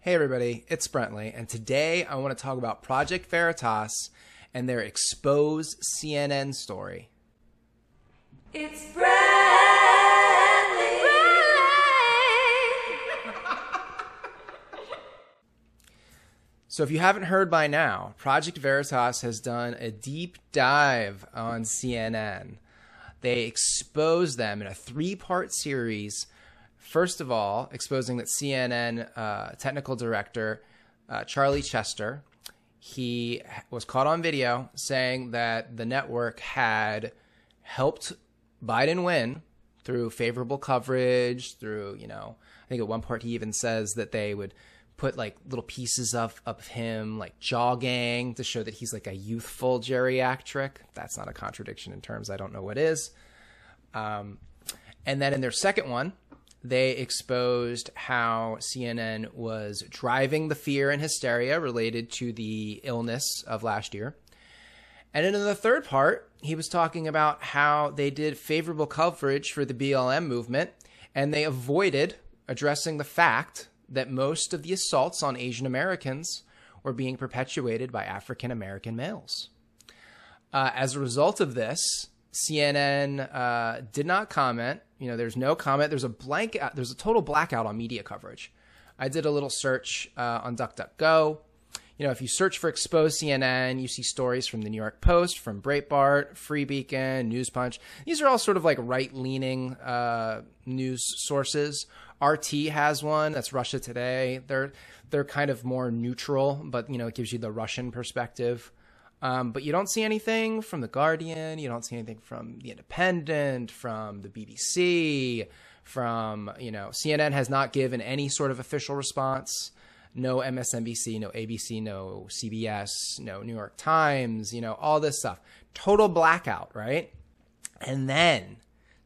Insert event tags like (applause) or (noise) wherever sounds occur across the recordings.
Hey, everybody, it's Brently, and today I want to talk about Project Veritas and their expose CNN story. It's Bradley. (laughs) So, if you haven't heard by now, Project Veritas has done a deep dive on CNN. They expose them in a three part series. First of all, exposing that CNN uh, technical director uh, Charlie Chester, he was caught on video saying that the network had helped Biden win through favorable coverage, through, you know, I think at one part he even says that they would put like little pieces of, of him like jogging to show that he's like a youthful geriatric. That's not a contradiction in terms. I don't know what is. Um, and then in their second one, they exposed how CNN was driving the fear and hysteria related to the illness of last year. And in the third part, he was talking about how they did favorable coverage for the BLM movement and they avoided addressing the fact that most of the assaults on Asian Americans were being perpetuated by African American males. Uh, as a result of this, CNN uh, did not comment. You know, there's no comment. There's a blank. There's a total blackout on media coverage. I did a little search uh, on DuckDuckGo. You know, if you search for exposed CNN, you see stories from the New York Post, from Breitbart, Free Beacon, News Punch. These are all sort of like right-leaning uh, news sources. RT has one. That's Russia Today. They're they're kind of more neutral, but you know, it gives you the Russian perspective. Um, but you don't see anything from the Guardian. You don't see anything from the Independent, from the BBC, from you know CNN has not given any sort of official response. No MSNBC, no ABC, no CBS, no New York Times. You know all this stuff. Total blackout, right? And then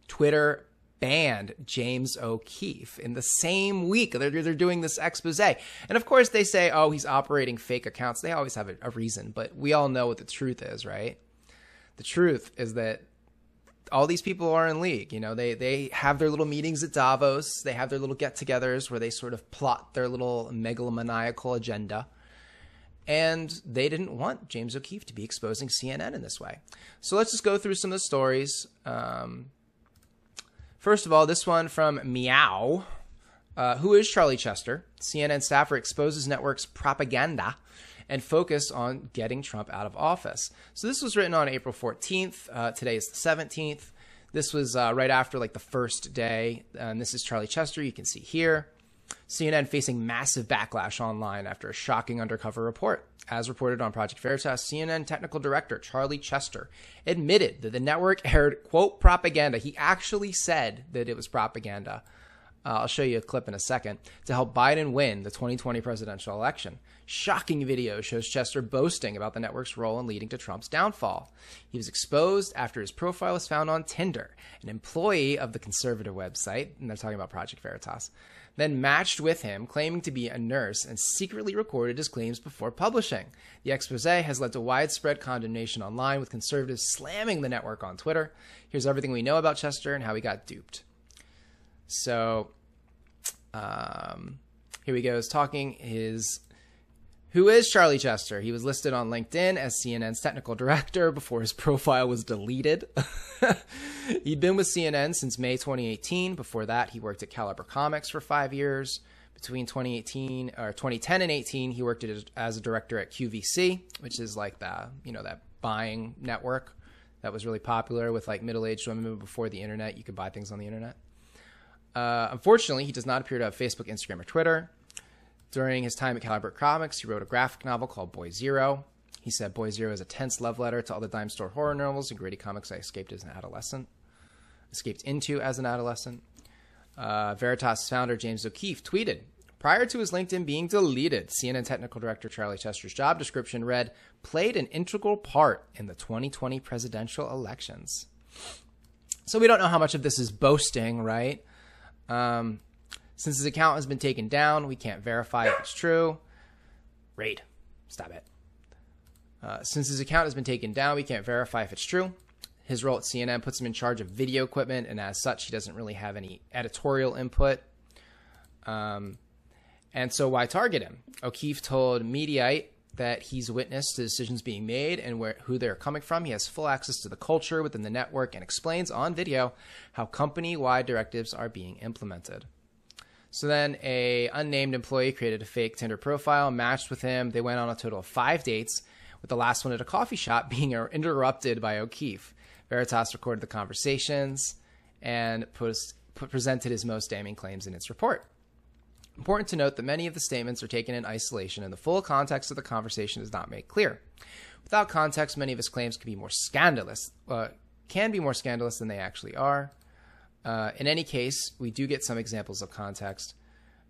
Twitter banned James O'Keefe in the same week. They're, they're doing this expose. And of course, they say, oh, he's operating fake accounts. They always have a, a reason, but we all know what the truth is, right? The truth is that all these people are in league. You know, they they have their little meetings at Davos. They have their little get-togethers where they sort of plot their little megalomaniacal agenda. And they didn't want James O'Keefe to be exposing CNN in this way. So let's just go through some of the stories. Um, First of all, this one from MEAWW. Uh, who is Charlie Chester? CNN staffer exposes network's propaganda and focus on getting Trump out of office. So this was written on April 14th. Uh, today is the 17th. This was uh, right after like the first day. And this is Charlie Chester. You can see here. CNN facing massive backlash online after a shocking undercover report. As reported on Project Veritas, CNN technical director Charlie Chester admitted that the network (laughs) aired, quote, propaganda. He actually said that it was propaganda. Uh, I'll show you a clip in a second to help Biden win the 2020 presidential election. Shocking video shows Chester boasting about the network's role in leading to Trump's downfall. He was exposed after his profile was found on Tinder, an employee of the conservative website, and they're talking about Project Veritas, then matched with him, claiming to be a nurse, and secretly recorded his claims before publishing. The expose has led to widespread condemnation online, with conservatives slamming the network on Twitter. Here's everything we know about Chester and how he got duped. So, um, here he goes talking his who is Charlie Chester? He was listed on LinkedIn as CNN's technical director before his (laughs) profile was deleted. (laughs) He'd been with CNN since May 2018. Before that, he worked at Caliber Comics for five years. Between 2018 or 2010 and 18, he worked as a director at QVC, which is like the you know that buying network that was really popular with like middle-aged women before the internet. You could buy things on the internet. Uh, unfortunately, he does not appear to have Facebook, Instagram, or Twitter. During his time at Caliber Comics, he wrote a graphic novel called Boy Zero. He said Boy Zero is a tense love letter to all the dime store horror novels and gritty comics I escaped as an adolescent, escaped into as an adolescent. Uh, Veritas founder James O'Keefe tweeted, Prior to his LinkedIn being deleted, CNN technical director Charlie Chester's job description read, played an integral part in the 2020 presidential elections. So we don't know how much of this is boasting, right? Um, since his account has been taken down, we can't verify if it's true. Raid. Stop it. Uh, since his account has been taken down, we can't verify if it's true. His role at CNN puts him in charge of video equipment, and as such, he doesn't really have any editorial input. Um, And so why target him? O'Keefe told Mediaite that he's witness to decisions being made and where who they're coming from. He has full access to the culture within the network and explains on video how company-wide directives are being implemented. So then a unnamed employee created a fake Tinder profile, matched with him. They went on a total of 5 dates, with the last one at a coffee shop (laughs) being interrupted by O'Keefe. Veritas recorded the conversations and post, presented his most damning claims in its report. Important to note that many of the statements are taken in isolation and the full context of the conversation is not made clear. Without context, many of his claims can be more scandalous, uh, can be more scandalous than they actually are. Uh, in any case, we do get some examples of context,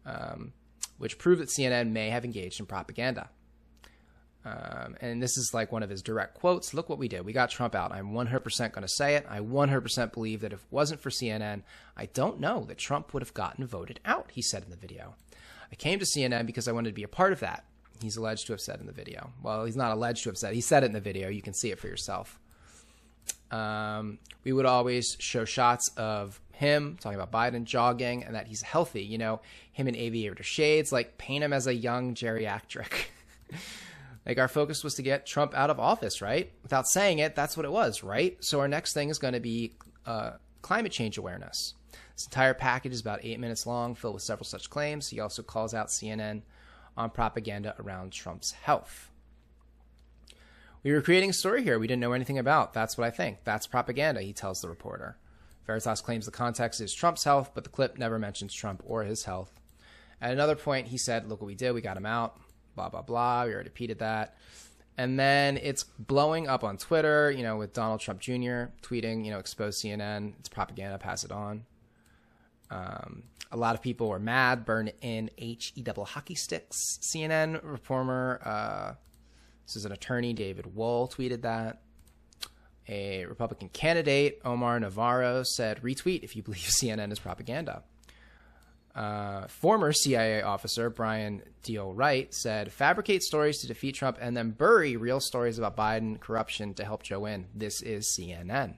um, which prove that CNN may have engaged in propaganda. Um, and this is like one of his direct quotes. Look what we did. We got Trump out. I'm 100% going to say it. I 100% believe that if it wasn't for CNN, I don't know that Trump would have gotten voted out, he said in the video. I came to CNN because I wanted to be a part of that. He's alleged to have said in the video. Well, he's not alleged to have said. He said it in the video. You can see it for yourself. Um, we would always show shots of him talking about Biden jogging and that he's healthy. You know, him in aviator shades, like paint him as a young geriatric. (laughs) Like our focus was to get Trump out of office, right? Without saying it, that's what it was, right? So our next thing is going to be uh, climate change awareness. This entire package is about eight minutes long, filled with several such claims. He also calls out CNN on propaganda around Trump's health. We were creating a story here we didn't know anything about. That's what I think. That's propaganda, he tells the reporter. Veritas claims the context is Trump's health, but the clip never mentions Trump or his health. At another point, he said, Look what we did. We got him out blah blah blah. We already repeated that. And then it's blowing up on Twitter, you know, with Donald Trump Jr. tweeting, you know, expose CNN, it's propaganda, pass it on. Um, a lot of people were mad, burn in H E double hockey sticks. CNN reformer, uh, this is an attorney, David Wohl, tweeted that. A Republican candidate, Omar Navarro, said, retweet if you believe (laughs) CNN is propaganda. Uh, former CIA officer Bryan Dean Wright said, fabricate stories to defeat Trump and then bury real stories about Biden corruption to help Joe win. This is CNN.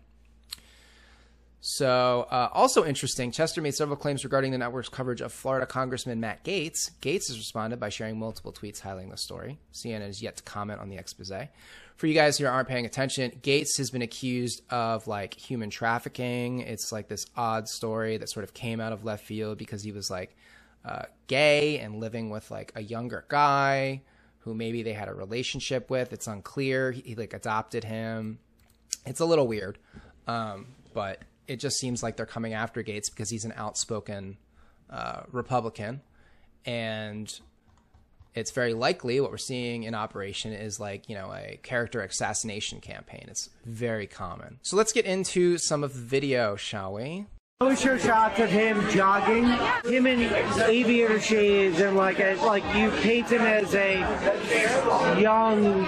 So, uh, also interesting, Chester made several claims regarding the network's coverage of Florida Congressman Matt Gaetz. Gaetz has responded by sharing multiple tweets highlighting the story. CNN has yet to comment on the expose for you guys who aren't paying attention, Gaetz has been accused of like human trafficking. It's like this odd story that sort of came out of left field because he was like uh, gay and living with like a younger guy who maybe they had a relationship with. It's unclear. He, he like adopted him. It's a little weird, um, but it just seems like they're coming after Gaetz because he's an outspoken uh, Republican, and it's very likely what we're seeing in operation is like, you know, a character assassination campaign. It's very common. So let's get into some of the video, shall we? We show shots of him jogging, him in aviator shades, and like a, like you paint him as a young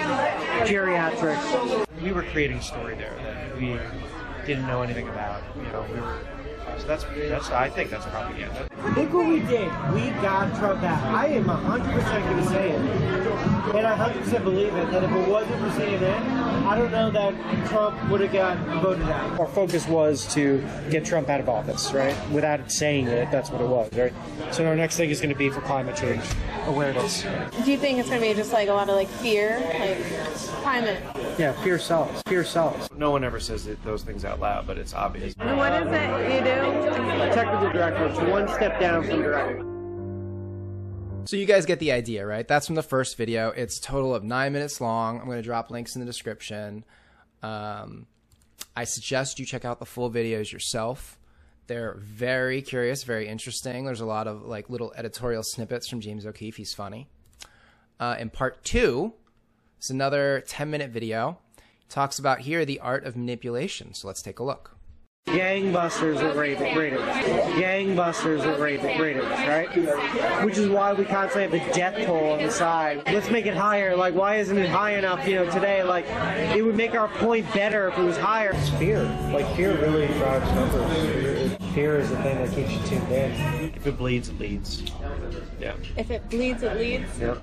geriatric. We were creating a story there that we didn't know anything about. You know, we were so that's that's I think that's propaganda. Look what we did. We got Trump out. I am 100% going to say it. And I 100% believe it, that if it wasn't for CNN, I don't know that Trump would have got voted out. Our focus was to get Trump out of office, right? Without saying it, that's what it was, right? So our next thing is going to be for climate change awareness. Do you think it's going to be just like a lot of like fear, like climate? Yeah, fear sells. Fear sells. No one ever says it, those things out loud, but it's obvious. What is it you do? Technical director. It's one step down from director. So you guys get the idea, right? That's from the first video. It's total of nine minutes long. I'm going to drop links in the description. Um, I suggest you check out the full videos yourself. They're very curious, very interesting. There's a lot of like little editorial snippets from James O'Keefe. He's funny. Uh, in part two, it's another 10 minute video. It talks about here the art of manipulation. So let's take a look. Gangbusters with ratings. Gangbusters with ratings, right? Which is why we constantly have the death toll on the side. Let's make it higher. Like, why isn't it high enough, you know, today? Like, it would make our point better if it was higher. It's fear. Like, fear really drives numbers. Fear is the thing that keeps you tuned in. If it bleeds, it leads. Yeah. If it bleeds, it leads. Yeah.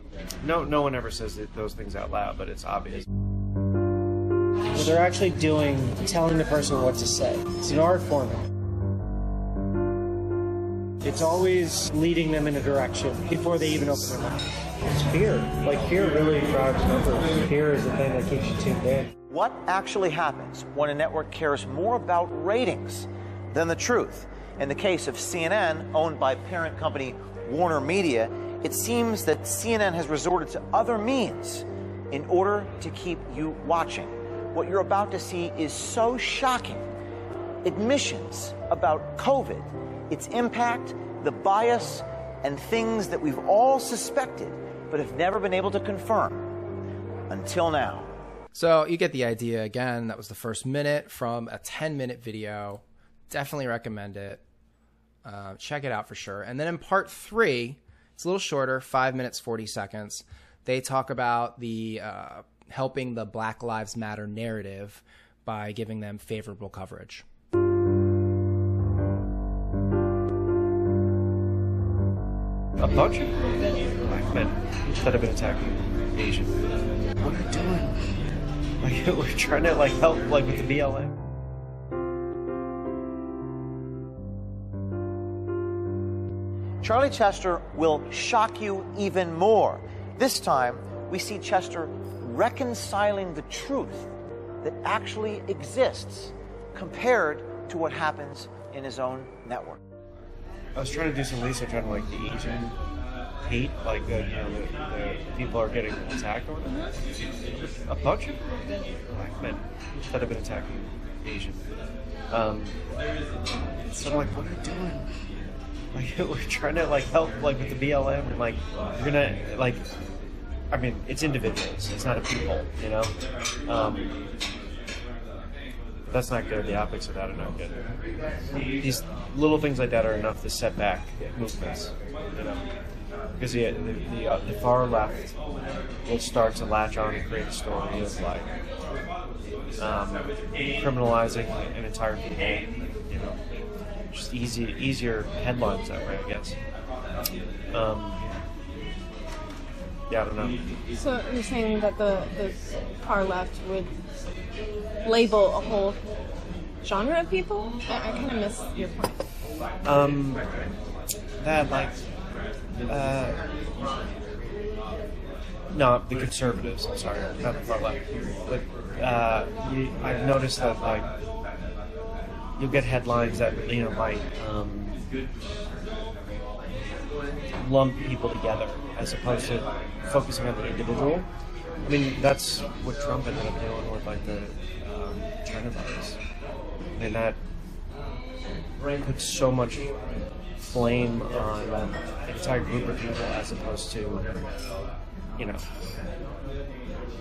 No, no one ever says it, those things out loud, but it's obvious. What they're actually doing, telling the person what to say. It's an art form. It's always leading them in a direction before they even open their mouth. It's fear. Like fear really drives numbers. Fear is the thing that keeps you tuned in. What actually happens when a network cares more about ratings than the truth? In the case of CNN, owned by parent company Warner Media, it seems that CNN has resorted to other means in order to keep you watching. What you're about to see is so shocking. Admissions about COVID, its impact, the bias, and things that we've all suspected but have never been able to confirm until now. So you get the idea. Again, that was the first minute from a 10 minute video. Definitely recommend it. Uh, check it out for sure. And then in part three, it's a little shorter, five minutes, 40 seconds. They talk about the uh, helping the Black Lives Matter narrative by giving them favorable coverage. A bunch of black men that have been attacking Asian. What are you doing? Like (laughs) we're trying to like help like with the BLM. Charlie Chester will shock you even more. This time, we see Chester reconciling the truth that actually exists compared to what happens in his own network. I was trying to do some research on like the Asian hate, like the, you know, the, the people are getting attacked or. A bunch of black men that have been attacking Asian. Um, so I'm like, what are you doing? Like (laughs) we're trying to like help like with the BLM and like you're gonna like I mean it's individuals, it's not a people, you know? Um, that's not good. The optics of that are not good. These little things like that are enough to set back movements, you know? Because the the, the, uh, the far left will start to latch on and create a story of like um, criminalizing an entire people, you know, just easy easier headlines that way, I guess. Um, yeah, I don't know. So you're saying that the, the far left would label a whole genre of people? I, I kind of miss your point. Um, that like, uh, no, the conservatives. I'm sorry, not the far left. But uh, you, I've noticed that like you'll get headlines that you know might um, lump people together as opposed to focusing on the individual. I mean, that's what Trump ended up doing with like the um, China virus, and that puts so much blame on an entire group of people as opposed to, you know,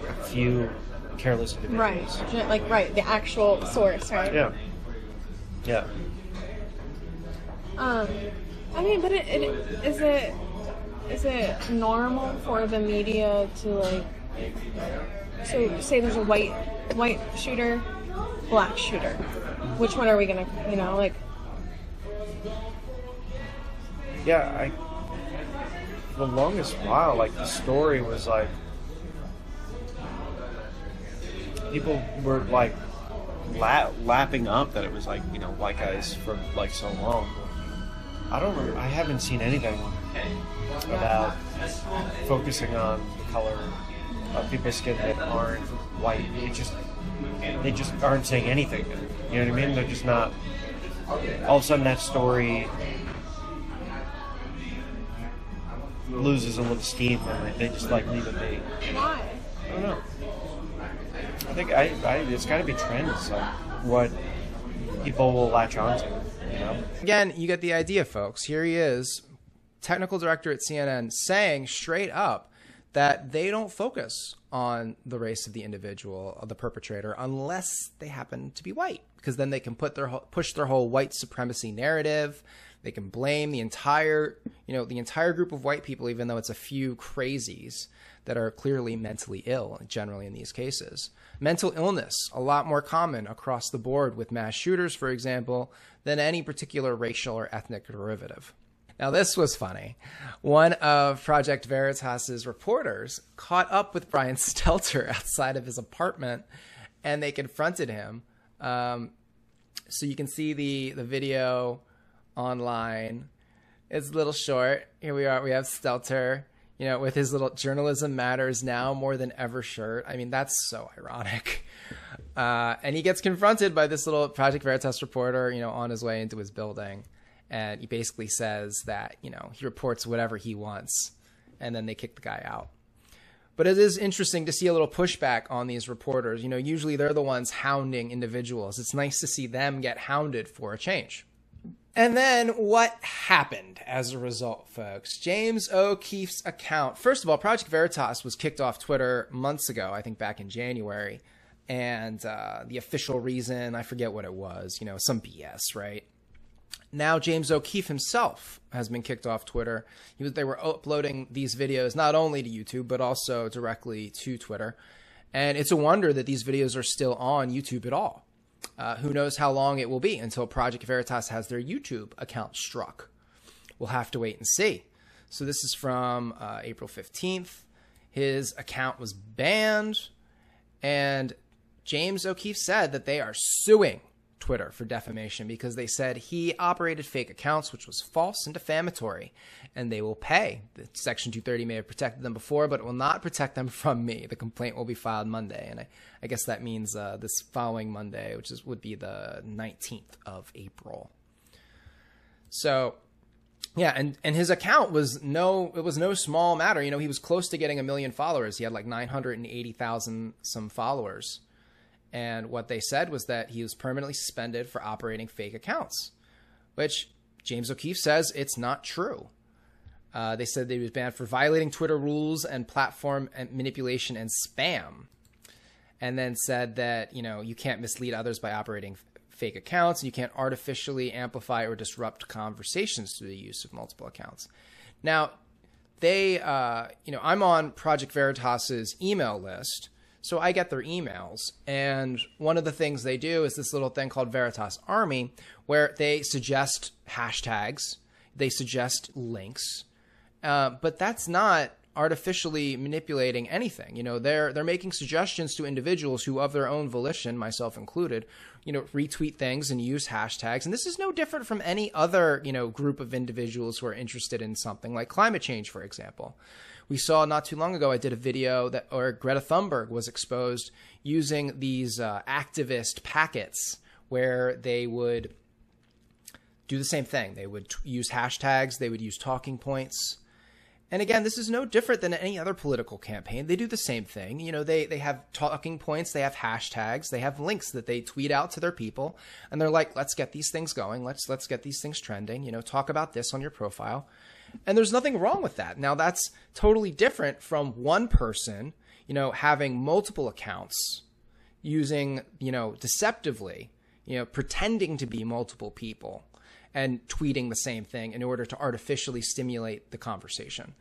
a few careless people. Right. Like, right, the actual source, right? Yeah. Yeah. Um, I mean, but it, it is it is it normal for the media to like so say there's a white white shooter, black shooter. Which one are we gonna you know like Yeah, I. The longest while, like the story was like people were like la- lapping up that it was like you know white guys for like so long. I don't know. I haven't seen anything about focusing on the color of people's skin that aren't white. It just they just aren't saying anything. You know what I mean? They're just not. All of a sudden, that story loses a little steam and they just like leave it be. why? I don't know. I think I, I it's got to be trends like what people will latch onto. You know. Again, you get the idea, folks. Here he is, technical director at CNN, saying straight up that they don't focus on the race of the individual, of the perpetrator, unless they happen to be white, because then they can put their push their whole white supremacy narrative. They can blame the entire, you know, the entire group of white people, even though it's a few crazies that are clearly mentally ill, generally in these cases. Mental illness, a lot more common across the board with mass shooters, for example, than any particular racial or ethnic derivative. Now, this was funny. One of Project Veritas's reporters caught up with Brian (laughs) Stelter outside of his apartment and they confronted him. Um, so you can see the, the video online. It's a little short. Here we are. We have Stelter, you know, with his little journalism matters now more than ever shirt. I mean, that's so ironic. Uh, and he gets confronted by this little Project Veritas reporter, you know, on his way into his building. And he basically says that, you know, he reports whatever he wants. And then they kick the guy out. But it is interesting to see a little pushback on these reporters. You know, usually they're the ones hounding individuals. It's nice to see them get hounded for a change. And then what happened as a result, folks? James O'Keefe's account. First of all, Project Veritas was kicked off Twitter months ago, I think back in January. And uh, the official reason, I forget what it was, you know, some BS, right? Now James O'Keefe himself has been kicked off Twitter. Was, they were uploading these videos not only to YouTube, but also directly to Twitter. And it's a wonder that these videos are still on YouTube at all. Uh, who knows how long it will be until Project Veritas has their YouTube account struck? We'll have to wait and see. So this is from uh, April 15th. His account was banned, and James O'Keefe said that they are suing Twitter for defamation because they said he operated fake accounts, which was false and defamatory, and they will pay. Section 230 may have protected them before, but it will not protect them (laughs) from me. The complaint will be filed Monday, and I, I guess that means uh, this following Monday, which is would be the 19th of April. So yeah, and and his account was no it was no small matter. You know, he was close to getting a million followers. He had like 980,000 some followers. And what they said was that he was permanently suspended for operating fake accounts, which James O'Keefe says it's not true. Uh, they said that he was banned for violating Twitter rules and platform manipulation and spam. And then said that, you know, you can't mislead others by operating f- fake accounts and you can't artificially amplify or disrupt conversations through the use of multiple accounts. Now, they, uh, you know, I'm on Project Veritas's email list, so I get their emails, and one of the things they do is this little thing called Veritas Army, where they suggest hashtags, they suggest links, uh, but that's not artificially manipulating anything. You know, they're they're making suggestions to individuals who, of their own volition, myself included, you know, retweet things and use hashtags. And this is no different from any other you know group of individuals who are interested in something like climate change, for example. We saw not too long ago, I did a video that, or Greta Thunberg was exposed using these uh, activist packets where they would do the same thing. They would t- use hashtags, they would use talking points. And again, this is no different than any other political campaign. They do the same thing. You know, they, they have talking points, they have hashtags, they have links that they tweet out to their people, and they're like, let's get these things going, let's let's get these things trending, you know, talk about this on your profile. And there's nothing wrong with that. Now that's totally different from one person, you know, having multiple accounts using, you know, deceptively, you know, pretending to be multiple people and tweeting the same thing in order to artificially stimulate the conversation.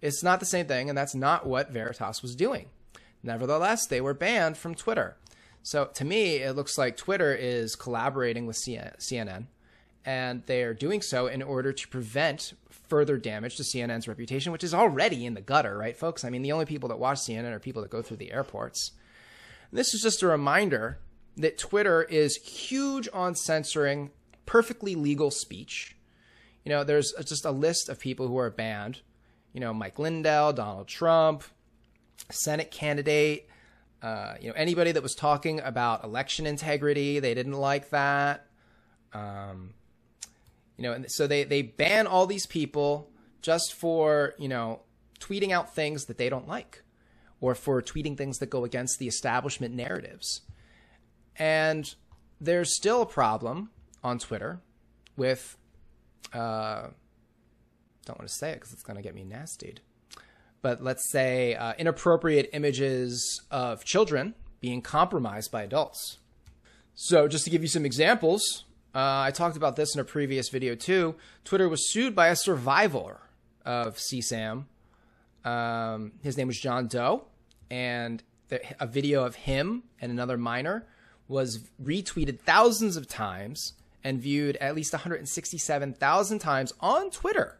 It's not the same thing, and that's not what Veritas was doing. Nevertheless, they were banned from Twitter. So to me, it looks like Twitter is collaborating with CNN, and they are doing so in order to prevent further damage to CNN's reputation, which is already in the gutter, right, folks? I mean, the only people that watch CNN are people that go through the airports. And this is just a reminder that Twitter is huge on censoring perfectly legal speech. You know, there's just a list of people who are banned. You know, Mike Lindell, Donald Trump, Senate candidate, uh, you know, anybody that was talking about election integrity, they didn't like that. Um, you know, and so they they ban all these people just for you know tweeting out things that they don't like, or for tweeting things that go against the establishment narratives. And there's still a problem on Twitter with uh, don't want to say it because it's going to get me nastied. But let's say uh, inappropriate images of children being compromised by adults. So, just to give you some examples, uh, I talked about this in a previous video too. Twitter was sued by a survivor of CSAM. Um, his name was John Doe, and the, a video of him and another minor was retweeted thousands of times and viewed at least 167,000 times on Twitter.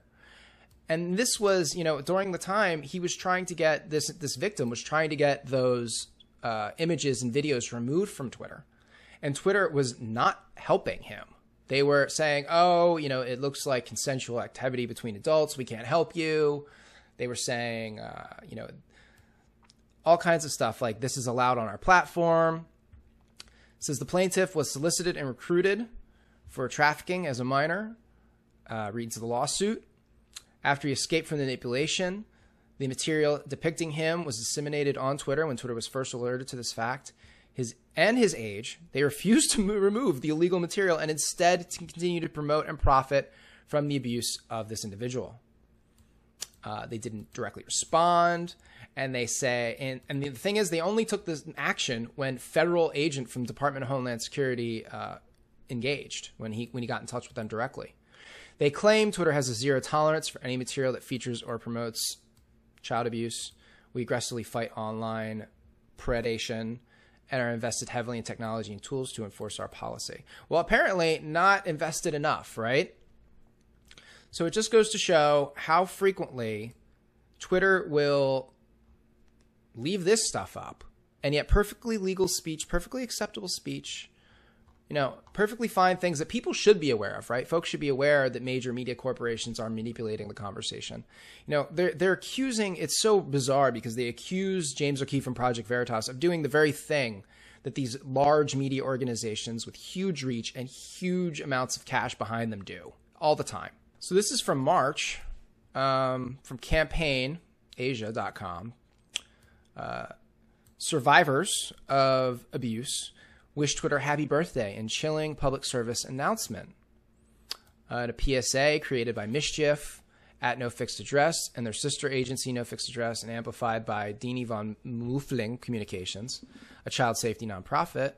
And this was, you know, during the time he was trying to get this this victim was trying to get those uh, images and videos removed from Twitter, and Twitter was not helping him. They were saying, "Oh, you know, it looks like consensual activity between adults. We can't help you." They were saying, uh, you know, all kinds of stuff like this is allowed on our platform. Says the plaintiff was solicited and recruited for trafficking as a minor. Uh, reads the lawsuit. After he escaped from the manipulation, the material depicting him was disseminated on Twitter when Twitter was first alerted to this fact. His and his age, they refused (laughs) to mo- remove the illegal material and instead to continue to promote and profit from the abuse of this individual. Uh, they didn't directly respond, and they say, and, and the thing is, they only took this action when federal agent from Department of Homeland Security uh, engaged when he when he got in touch with them directly. They claim Twitter has a zero tolerance for any material that features or promotes child abuse. We aggressively fight online predation and are invested heavily in technology and tools to enforce our policy. Well, apparently not invested enough, right? So it just goes to show how frequently Twitter will leave this stuff up and yet perfectly legal speech, perfectly acceptable speech, you know, perfectly fine things that people should be aware of, right? Folks should be aware that major media corporations are manipulating the conversation. You know, they're they're accusing. It's so bizarre because they accuse James O'Keefe from Project Veritas of doing the very thing that these large media organizations with huge reach and huge amounts of cash behind them do all the time. So this is from March, um, from CampaignAsia.com. Uh, survivors of abuse wish Twitter happy birthday in chilling public service announcement. Uh, and a PSA created by Mischief at No Fixed Address and their sister agency No Fixed Address and amplified by Dini von Mueffling Communications, a child safety nonprofit.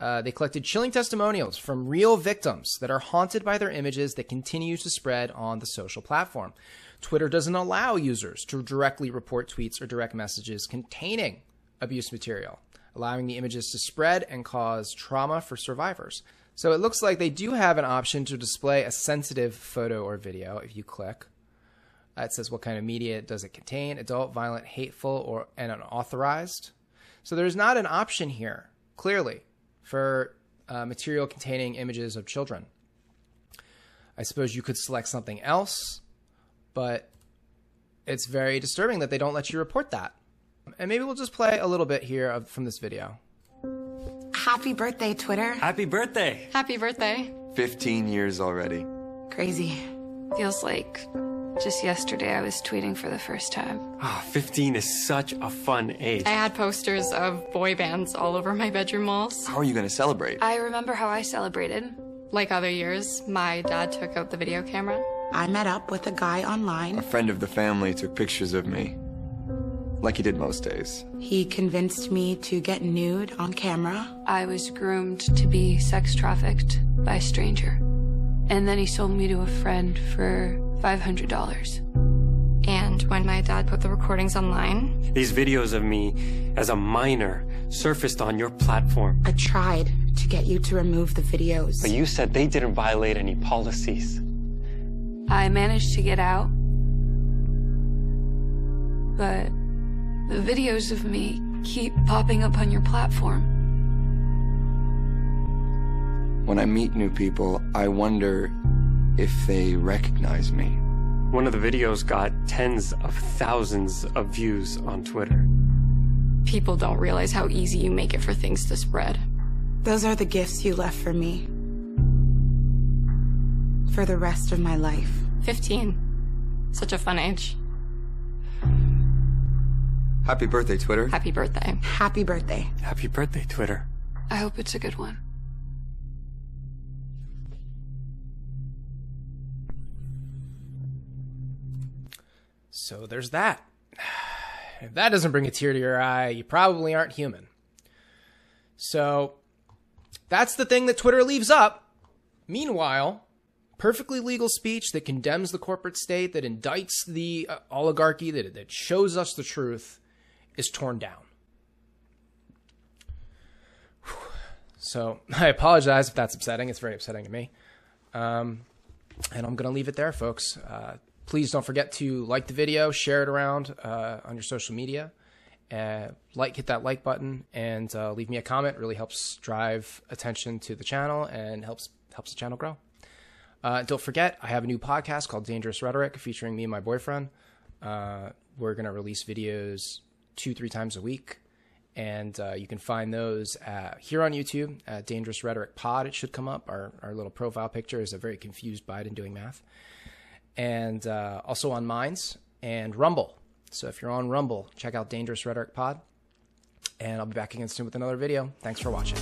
Uh, they collected chilling testimonials from real victims that are haunted by their images that continue to spread on the social platform. Twitter doesn't allow users to directly report tweets or direct messages containing abuse material allowing the images to spread and cause trauma for survivors. So it looks like they do have an option to display a sensitive photo or video if you click. Uh, it says what kind of media does it contain adult, violent, hateful, or and unauthorized. So there's not an option here, clearly, for uh, material containing images of children. I suppose you could select something else, but it's very disturbing that they don't let you report that. And maybe we'll just play a little bit here of, from this video. Happy birthday, Twitter. Happy birthday. Happy birthday. 15 years already. Crazy. Feels like just yesterday I was tweeting for the first time. Ah, 15 is such a fun age. I had posters of boy bands all over my bedroom walls. How are you going to celebrate? I remember how I celebrated. Like other years, my dad took out the video camera. I met up with a guy online. A friend of the family took pictures of me. Like he did most days. He convinced me to get nude on camera. I was groomed to be sex trafficked by a stranger. And then he sold me to a friend for $500. And when my dad put the recordings online, These videos of me as a minor surfaced on your platform. I tried to get you to remove the videos. But you said they didn't violate any policies. I managed to get out. But the videos of me keep popping up on your platform. When I meet new people, I wonder if they recognize me. One of the videos got tens of thousands of views on Twitter. People don't realize how easy you make it for things to spread. Those are the gifts you left for me. For the rest of my life. 15. Such a fun age. Happy birthday, Twitter. Happy birthday. Happy birthday. Happy birthday, Twitter. I hope it's a good one. So there's that. (sighs) If that doesn't bring a tear to your eye, you probably aren't human. So that's the thing that Twitter leaves up. Meanwhile, perfectly legal speech that condemns the corporate state, that indicts the uh, oligarchy, that, that shows us the truth, is torn down. Whew. So (laughs) I apologize if that's upsetting. It's very upsetting to me. Um, and I'm going to leave it there, folks. Uh, please don't forget to like the video, share it around uh, on your social media. Uh, like, hit that like button, and uh, leave me a comment. It really helps drive attention to the channel and helps helps the channel grow. Uh, don't forget, I have a new podcast called Dangerous Rhetoric featuring me and my boyfriend. Uh, we're to release videos two, three times a week. And uh, you can find those uh, here on YouTube at Dangerous Rhetoric Pod. It should come up. Our, our little profile picture is a very confused Biden doing math. And uh, also on Minds and Rumble. So if you're on Rumble, check out Dangerous Rhetoric Pod. And I'll be back again soon with another video. Thanks for watching.